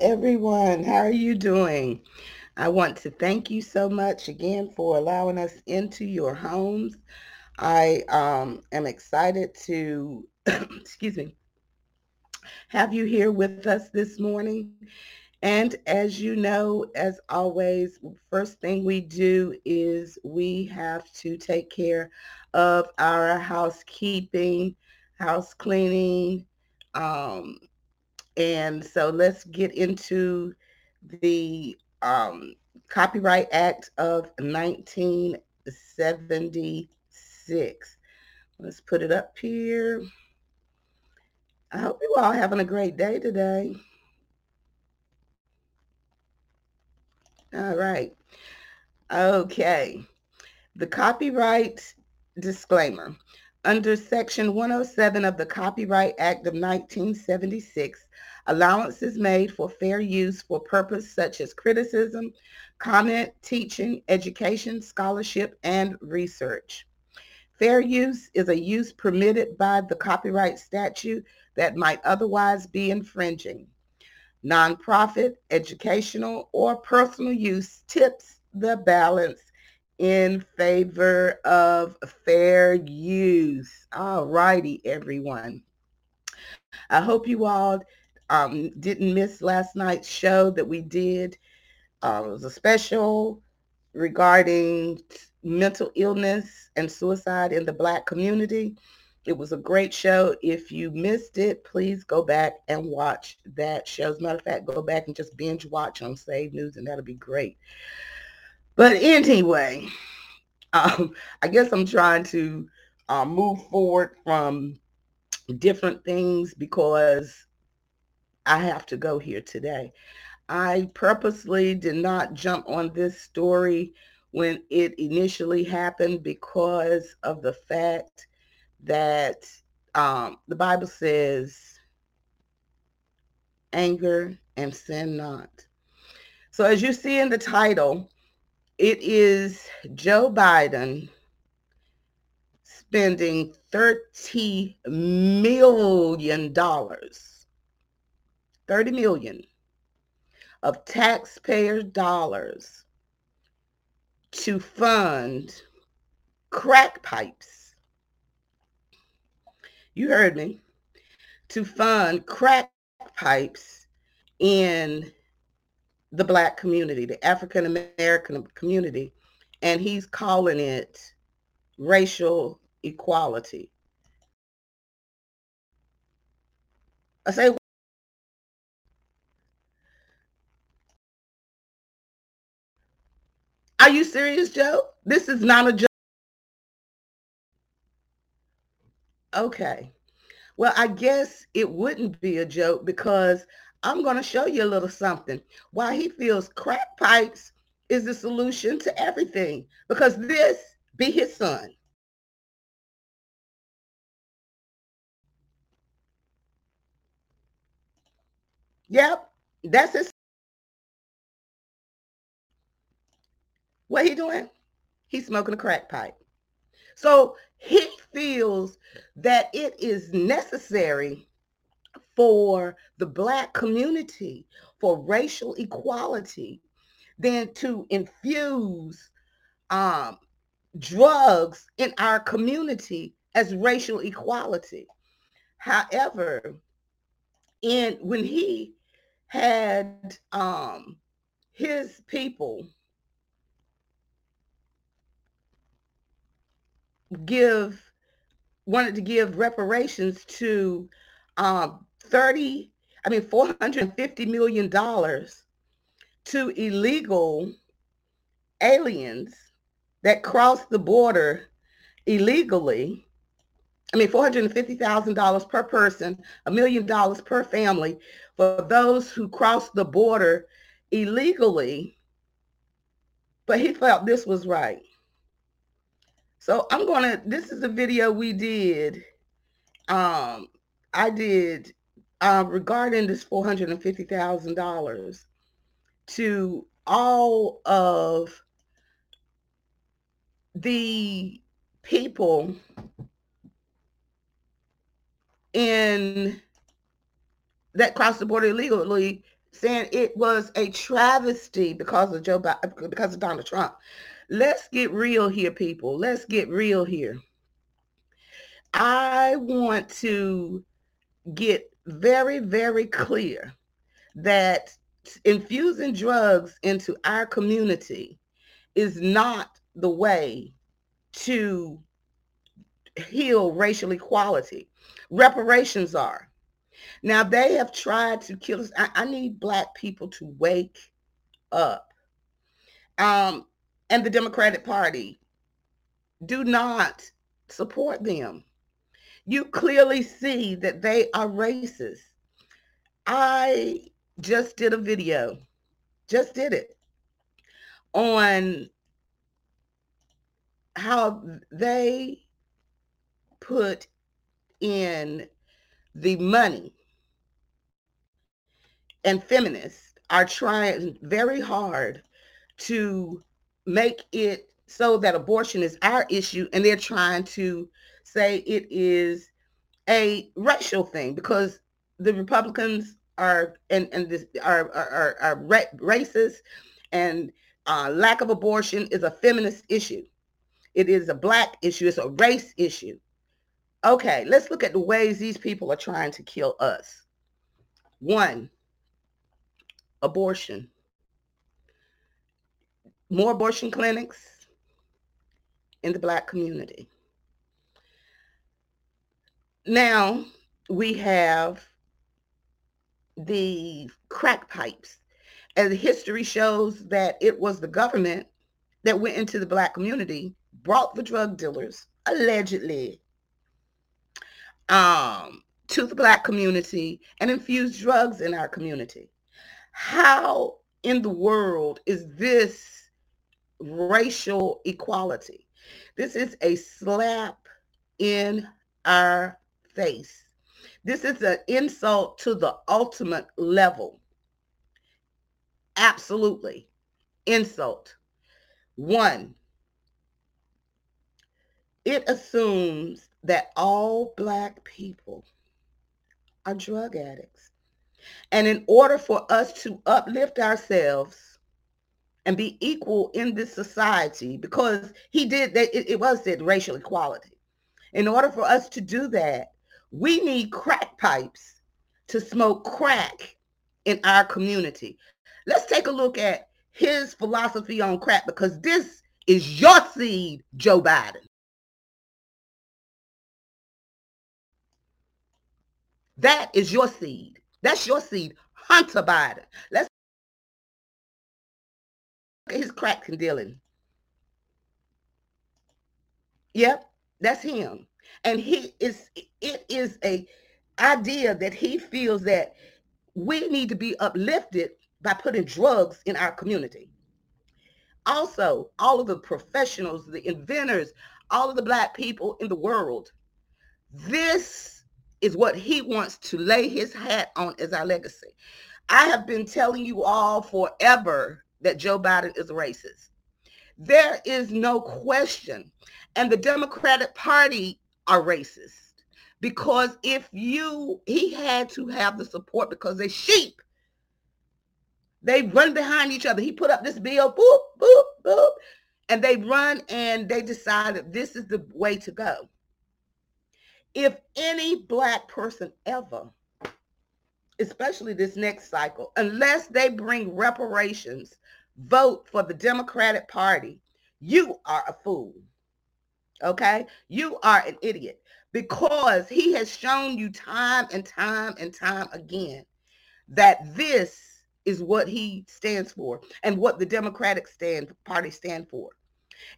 Everyone. How are you doing? I want to thank you so much again for allowing us into your homes. I um, am excited to, excuse me, have you here with us this morning. And as you know, as always, first thing we do is we have to take care of our housekeeping, house cleaning, um, and so let's get into the um, Copyright Act of 1976. Let's put it up here. I hope you all having a great day today. All right. Okay. The copyright disclaimer. Under Section 107 of the Copyright Act of 1976, allowances made for fair use for purpose such as criticism, comment, teaching, education, scholarship, and research. Fair use is a use permitted by the copyright statute that might otherwise be infringing. Nonprofit, educational, or personal use tips the balance in favor of fair use. All righty, everyone. I hope you all um, didn't miss last night's show that we did. Uh, it was a special regarding mental illness and suicide in the Black community. It was a great show. If you missed it, please go back and watch that show. As a matter of fact, go back and just binge watch on SAVED News, and that'll be great. But anyway, um, I guess I'm trying to uh, move forward from different things because I have to go here today. I purposely did not jump on this story when it initially happened because of the fact that um, the Bible says anger and sin not. So as you see in the title, it is Joe Biden spending $30 million, 30 million of taxpayer dollars to fund crack pipes. You heard me. To fund crack pipes in the black community, the African American community, and he's calling it racial equality. I say, are you serious, Joe? This is not a joke. Okay. Well, I guess it wouldn't be a joke because I'm going to show you a little something. Why he feels crack pipes is the solution to everything because this be his son. Yep, that's his. What he doing? He's smoking a crack pipe. So he feels that it is necessary for the black community, for racial equality, than to infuse um, drugs in our community as racial equality. However, in when he had um, his people give wanted to give reparations to um, 30, I mean, $450 million to illegal aliens that cross the border illegally. I mean, $450,000 per person, a million dollars per family for those who cross the border illegally. But he felt this was right. So I'm going to, this is a video we did. Um, I did uh, regarding this $450,000 to all of the people in that crossed the border illegally saying it was a travesty because of Joe Biden, because of Donald Trump. Let's get real here, people. Let's get real here. I want to get very, very clear that infusing drugs into our community is not the way to heal racial equality. Reparations are. Now they have tried to kill us. I, I need black people to wake up. Um, and the Democratic Party do not support them. You clearly see that they are racist. I just did a video, just did it, on how they put in the money and feminists are trying very hard to make it so that abortion is our issue and they're trying to say it is a racial thing because the republicans are and and this are are, are, are racist and uh, lack of abortion is a feminist issue it is a black issue it's a race issue okay let's look at the ways these people are trying to kill us one abortion. More abortion clinics in the black community. Now we have the crack pipes. And history shows that it was the government that went into the black community, brought the drug dealers, allegedly, um, to the black community and infused drugs in our community. How in the world is this racial equality? This is a slap in our face. This is an insult to the ultimate level. Absolutely. Insult. One, it assumes that all black people are drug addicts. And in order for us to uplift ourselves and be equal in this society, because he did that, it, it was said racial equality. In order for us to do that, we need crack pipes to smoke crack in our community. Let's take a look at his philosophy on crack because this is your seed, Joe Biden. That is your seed. That's your seed, Hunter Biden. Let's look at his crack dealing. Yep, that's him. And he is it is a idea that he feels that we need to be uplifted by putting drugs in our community. Also, all of the professionals, the inventors, all of the black people in the world, this is what he wants to lay his hat on as our legacy. I have been telling you all forever that Joe Biden is a racist. There is no question. And the Democratic Party are racist because if you, he had to have the support because they're sheep. They run behind each other. He put up this bill, boop, boop, boop, and they run and they decided this is the way to go if any black person ever, especially this next cycle, unless they bring reparations, vote for the Democratic Party, you are a fool. Okay? You are an idiot because he has shown you time and time and time again that this is what he stands for and what the Democratic stand party stand for.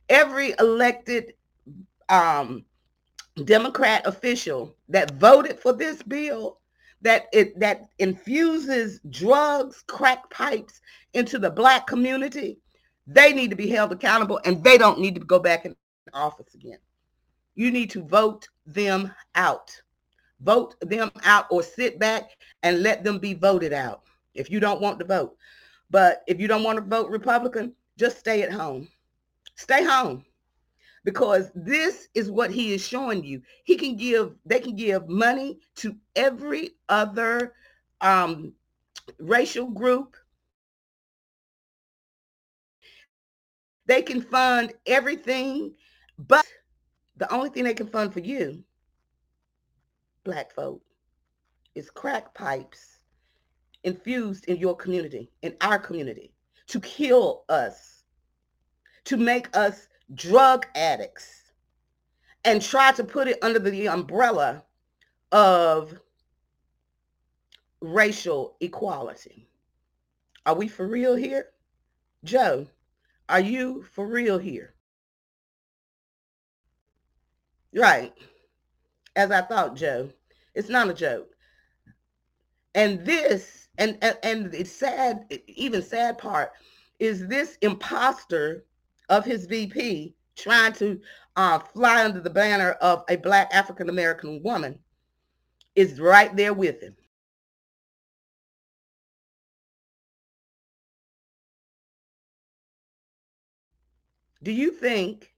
Every elected um, Democrat official that voted for this bill that it that infuses drugs, crack pipes into the black community, they need to be held accountable and they don't need to go back in office again. You need to vote them out. Vote them out or sit back and let them be voted out if you don't want to vote. But if you don't want to vote Republican, just stay at home. Stay home because this is what he is showing you. He can give, they can give money to every other um, racial group. They can fund everything, the only thing they can fund for you, black folk, is crack pipes infused in your community, in our community, to kill us, to make us drug addicts, and try to put it under the umbrella of racial equality. Are we for real here? Joe, are you for real here? Right. As I thought, Joe. It's not a joke. And this, and, and, and it's sad, even sad part, is this imposter of his VP trying to uh, fly under the banner of a black African American woman is right there with him. Do you think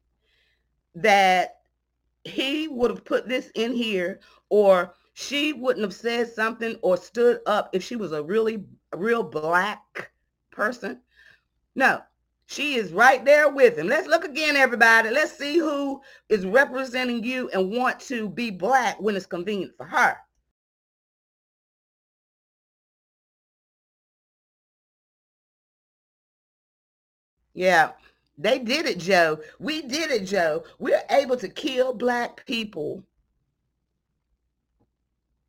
that he would have put this in here or she wouldn't have said something or stood up if she was a really real black person? No, she is right there with him. Let's look again, everybody. Let's see who is representing you and want to be black when it's convenient for her. Yeah, they did it, Joe. We did it, Joe. We're able to kill black people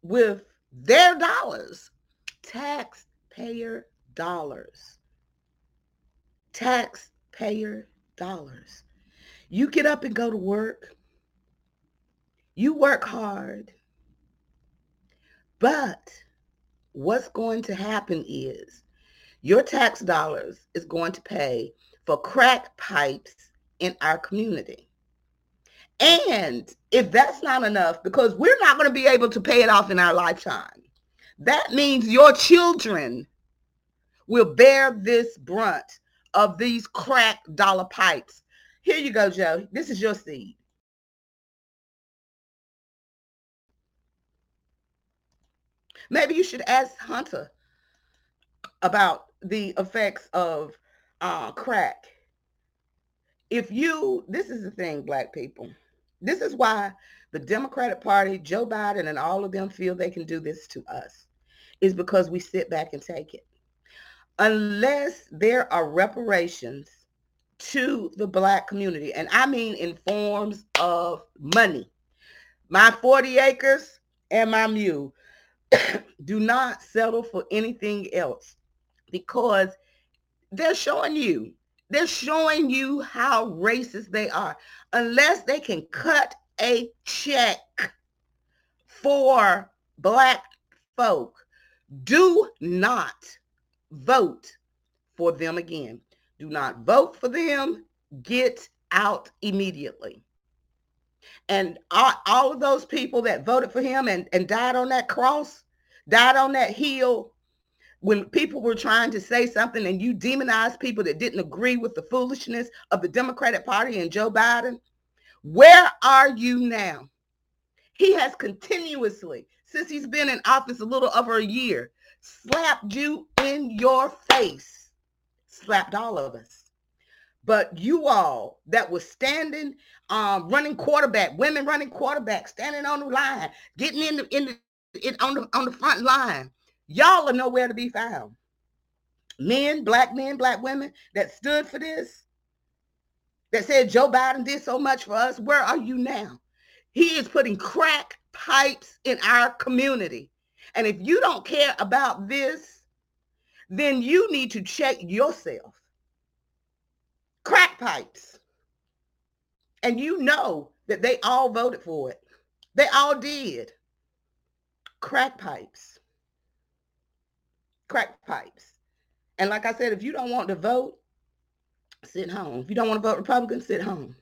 with their dollars, taxpayer dollars taxpayer dollars. You get up and go to work. You work hard. But what's going to happen is your tax dollars is going to pay for crack pipes in our community. And if that's not enough, because we're not going to be able to pay it off in our lifetime, that means your children will bear this brunt of these crack dollar pipes. Here you go, Joe. This is your seed. Maybe you should ask Hunter about the effects of uh, crack. If you, this is the thing, black people. This is why the Democratic Party, Joe Biden, and all of them feel they can do this to us, is because we sit back and take it unless there are reparations to the black community, and I mean in forms of money, my 40 acres and my mule, do not settle for anything else because they're showing you, they're showing you how racist they are. Unless they can cut a check for black folk, do not vote for them again. Do not vote for them. Get out immediately. And all, all of those people that voted for him and, and died on that cross, died on that hill, when people were trying to say something and you demonized people that didn't agree with the foolishness of the Democratic Party and Joe Biden, where are you now? He has continuously, since he's been in office a little over a year, slapped you in your face, slapped all of us. But you all that was standing, um, running quarterback, women running quarterback, standing on the line, getting in the in the in, on the on the front line, y'all are nowhere to be found. Men, black men, black women that stood for this, that said Joe Biden did so much for us. Where are you now? He is putting crack pipes in our community. And if you don't care about this, then you need to check yourself. Crack pipes. And you know that they all voted for it. They all did. Crack pipes. Crack pipes. And like I said, if you don't want to vote, sit home. If you don't want to vote Republican, sit home.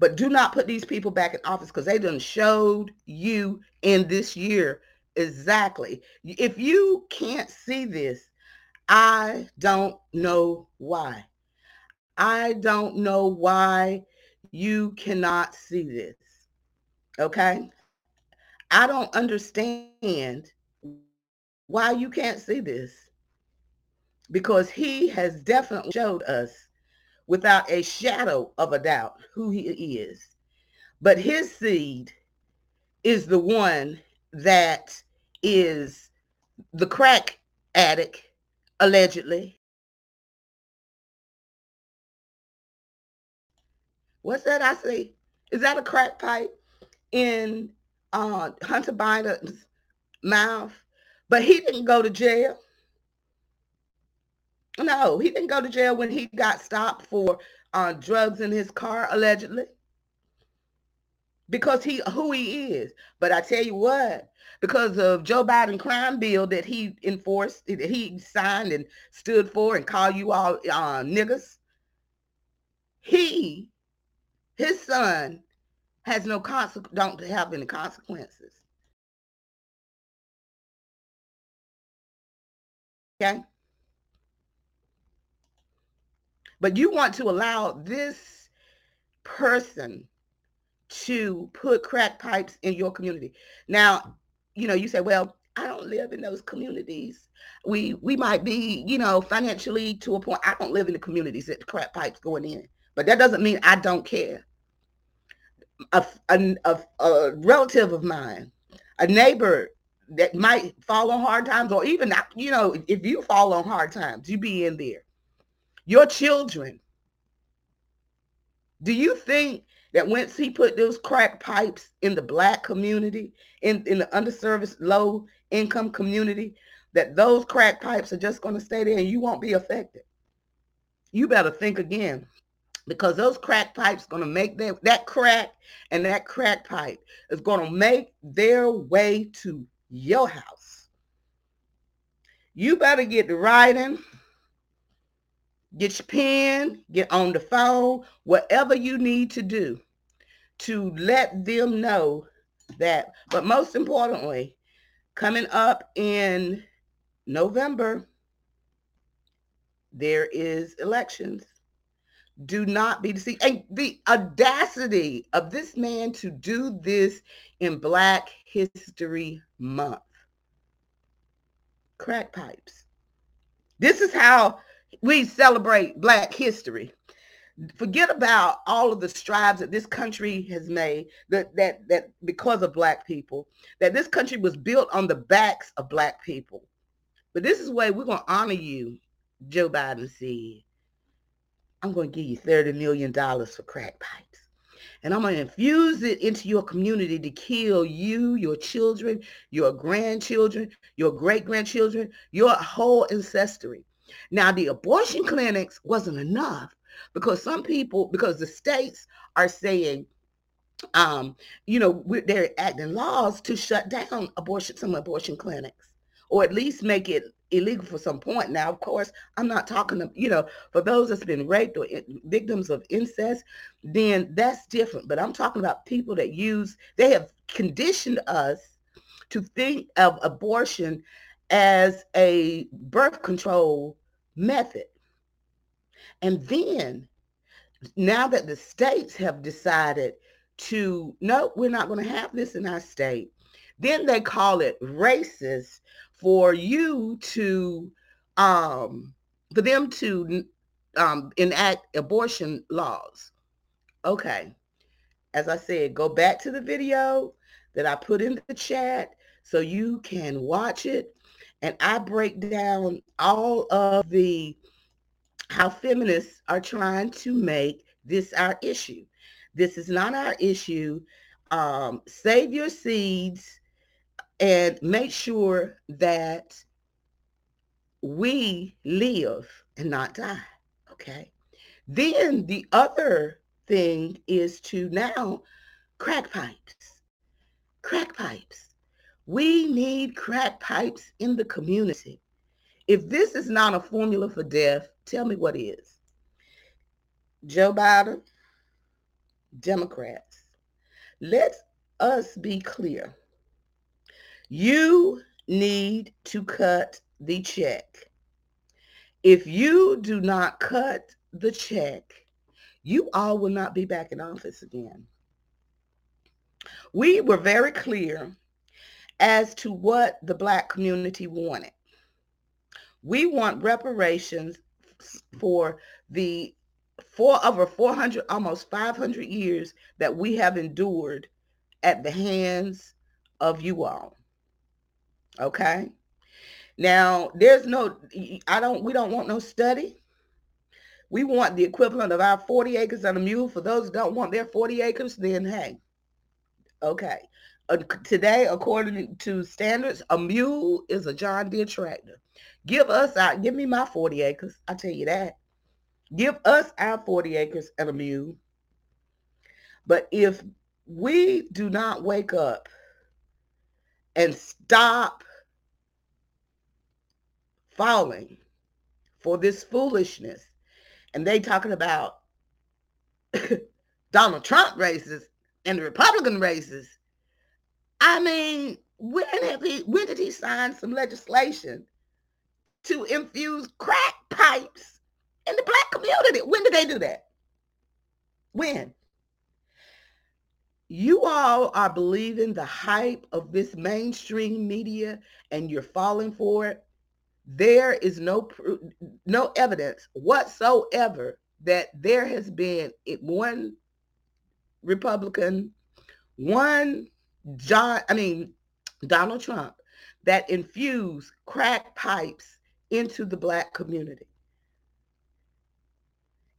But do not put these people back in office because they done showed you in this year Exactly. If you can't see this, I don't know why. I don't know why you cannot see this. Okay? I don't understand why you can't see this. Because he has definitely showed us without a shadow of a doubt who he is. But his seed is the one that is the crack addict, allegedly. What's that I see? Is that a crack pipe in uh, Hunter Biden's mouth? But he didn't go to jail. No, he didn't go to jail when he got stopped for uh, drugs in his car, allegedly. Because he who he is. But I tell you what, because of Joe Biden crime bill that he enforced, that he signed and stood for and called you all uh, niggas, he, his son, has no consequence, don't have any consequences. Okay? But you want to allow this person to put crack pipes in your community. Now, you know, you say, well, I don't live in those communities. We we might be, you know, financially to a point. I don't live in the communities that the crack pipes going in. But that doesn't mean I don't care. A, a, a, a relative of mine, a neighbor that might fall on hard times, or even, you know, if you fall on hard times, you be in there your children. Do you think that once he put those crack pipes in the black community, in, in the underserviced, low income community, that those crack pipes are just going to stay there and you won't be affected? You better think again because those crack pipes going to make them, that crack and that crack pipe is going to make their way to your house. You better get to writing get your pen, get on the phone, whatever you need to do to let them know that. But most importantly, coming up in November, there is elections. Do not be deceived. And the audacity of this man to do this in Black History Month. Crack pipes. This is how we celebrate Black history. Forget about all of the strides that this country has made that that that because of black people, that this country was built on the backs of black people. But this is the way we're gonna honor you, Joe Biden said. I'm gonna give you $30 million for crack pipes. And I'm going to infuse it into your community to kill you, your children, your grandchildren, your great-grandchildren, your whole ancestry. Now, the abortion clinics wasn't enough because some people, because the states are saying, um, you know, they're acting laws to shut down abortion, some abortion clinics, or at least make it illegal for some point. Now, of course, I'm not talking, to, you know, for those that's been raped or victims of incest, then that's different. But I'm talking about people that use, they have conditioned us to think of abortion as a birth control method. And then now that the states have decided to, no, we're not going to have this in our state, then they call it racist for you to, um, for them to um, enact abortion laws. Okay. As I said, go back to the video that I put in the chat so you can watch it and I break down all of the how feminists are trying to make this our issue. This is not our issue. Um, save your seeds and make sure that we live and not die. Okay. Then the other thing is to now crack pipes. Crack pipes. We need crack pipes in the community. If this is not a formula for death, tell me what is. Joe Biden, Democrats, let us be clear. You need to cut the check. If you do not cut the check, you all will not be back in office again. We were very clear as to what the black community wanted. We want reparations for the four over 400, almost 500 years that we have endured at the hands of you all. Okay. Now, there's no, I don't, we don't want no study. We want the equivalent of our 40 acres and a mule. For those don't want their 40 acres, then hey, okay. Uh, today, according to standards, a mule is a John Deere tractor. Give us our, give me my 40 acres. I tell you that. Give us our 40 acres and a mule. But if we do not wake up and stop falling for this foolishness, and they talking about Donald Trump races and the Republican races, I mean, when have he when did he sign some legislation to infuse crack pipes in the black community? When did they do that? When? You all are believing the hype of this mainstream media and you're falling for it. There is no no evidence whatsoever that there has been one Republican, one John, I mean, Donald Trump that infused crack pipes into the black community.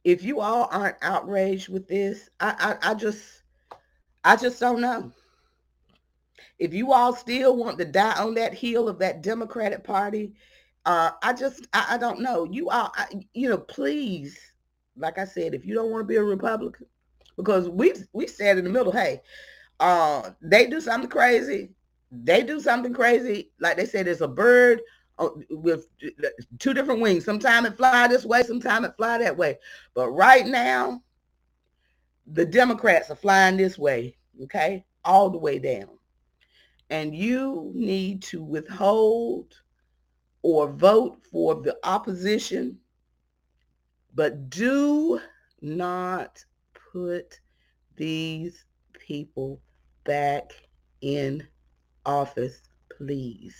If you all aren't outraged with this, I, I, I just, I just don't know. If you all still want to die on that hill of that Democratic Party, uh, I just, I, I don't know. You all, I, you know, please, like I said, if you don't want to be a Republican, because we we said in the middle, hey, uh, they do something crazy. They do something crazy. Like they said, there's a bird uh, with two different wings. Sometimes it fly this way, sometimes it fly that way. But right now, the Democrats are flying this way, okay, all the way down. And you need to withhold or vote for the opposition, but do not put these people back in office, please.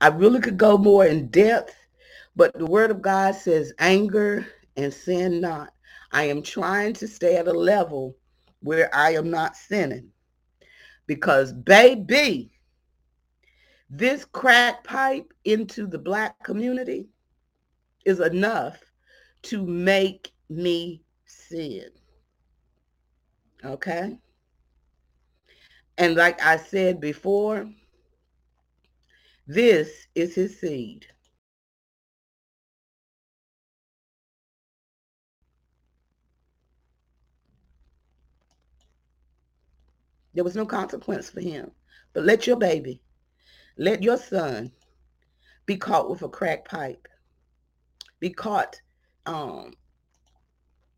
I really could go more in depth, but the word of God says anger and sin not. I am trying to stay at a level where I am not sinning. Because baby, this crack pipe into the black community is enough to make me sin. Okay? And like I said before, this is his seed. There was no consequence for him. But let your baby, let your son be caught with a crack pipe. Be caught um,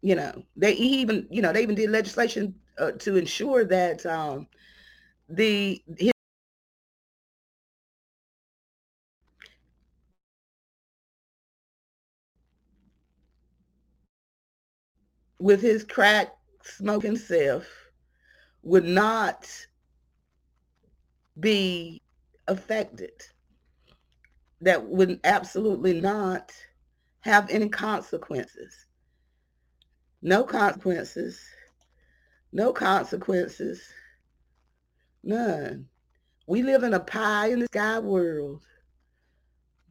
you know, they even, you know, they even did legislation uh, to ensure that um, the his, with his crack smoking self would not be affected. That would absolutely not have any consequences. No consequences. No consequences. None. We live in a pie in the sky world.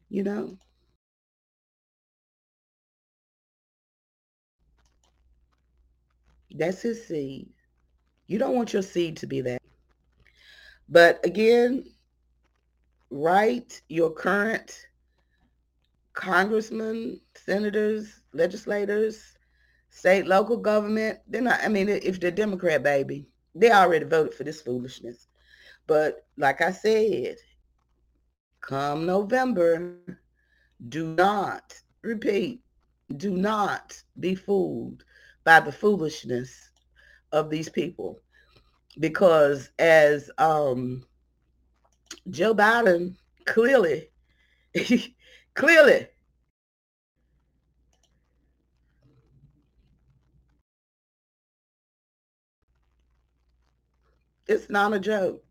You know? That's his seed. You don't want your seed to be that. But again, write your current congressmen, senators, legislators, state, local government, they're not, I mean, if they're Democrat, baby, they already voted for this foolishness. But like I said, come November, do not, repeat, do not be fooled by the foolishness of these people. Because as um, Joe Biden clearly, clearly It's not a joke.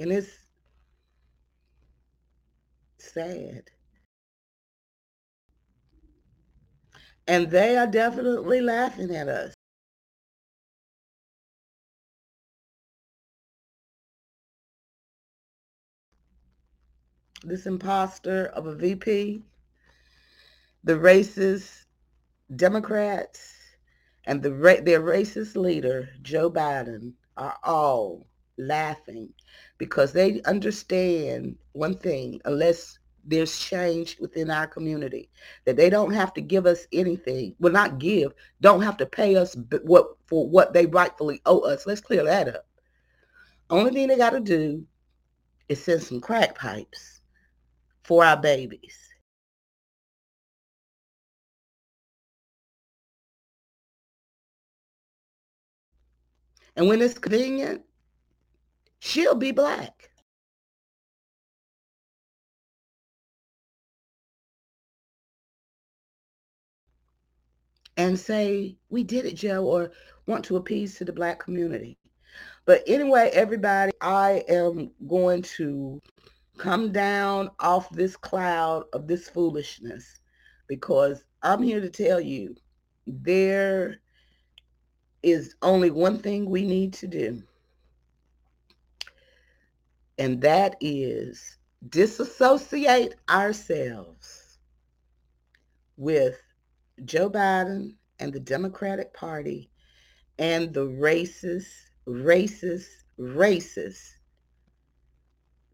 And it's sad. And they are definitely laughing at us. This imposter of a VP, the racist Democrats, and the their racist leader, Joe Biden, are all laughing because they understand one thing, unless there's change within our community, that they don't have to give us anything. Well, not give, don't have to pay us what for what they rightfully owe us. Let's clear that up. Only thing they got to do is send some crack pipes for our babies. And when it's convenient, she'll be black. And say, we did it, Joe, or want to appease to the black community. But anyway, everybody, I am going to come down off this cloud of this foolishness because I'm here to tell you there is only one thing we need to do and that is disassociate ourselves with Joe Biden and the Democratic Party and the racist, racist, racist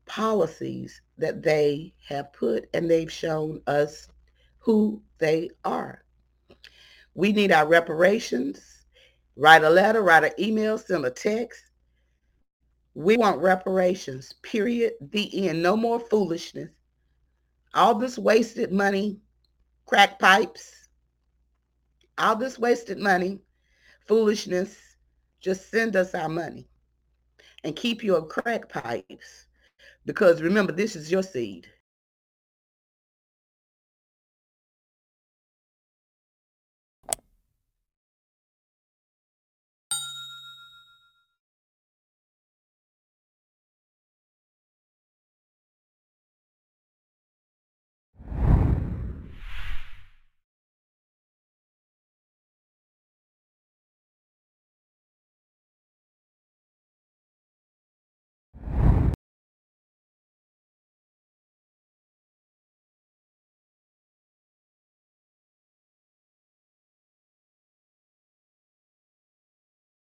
policies that they have put and they've shown us who they are. We need our reparations. Write a letter, write an email, send a text. We want reparations, period. The end. No more foolishness. All this wasted money, crack pipes, all this wasted money, foolishness, just send us our money and keep your crack pipes. Because remember, this is your seed.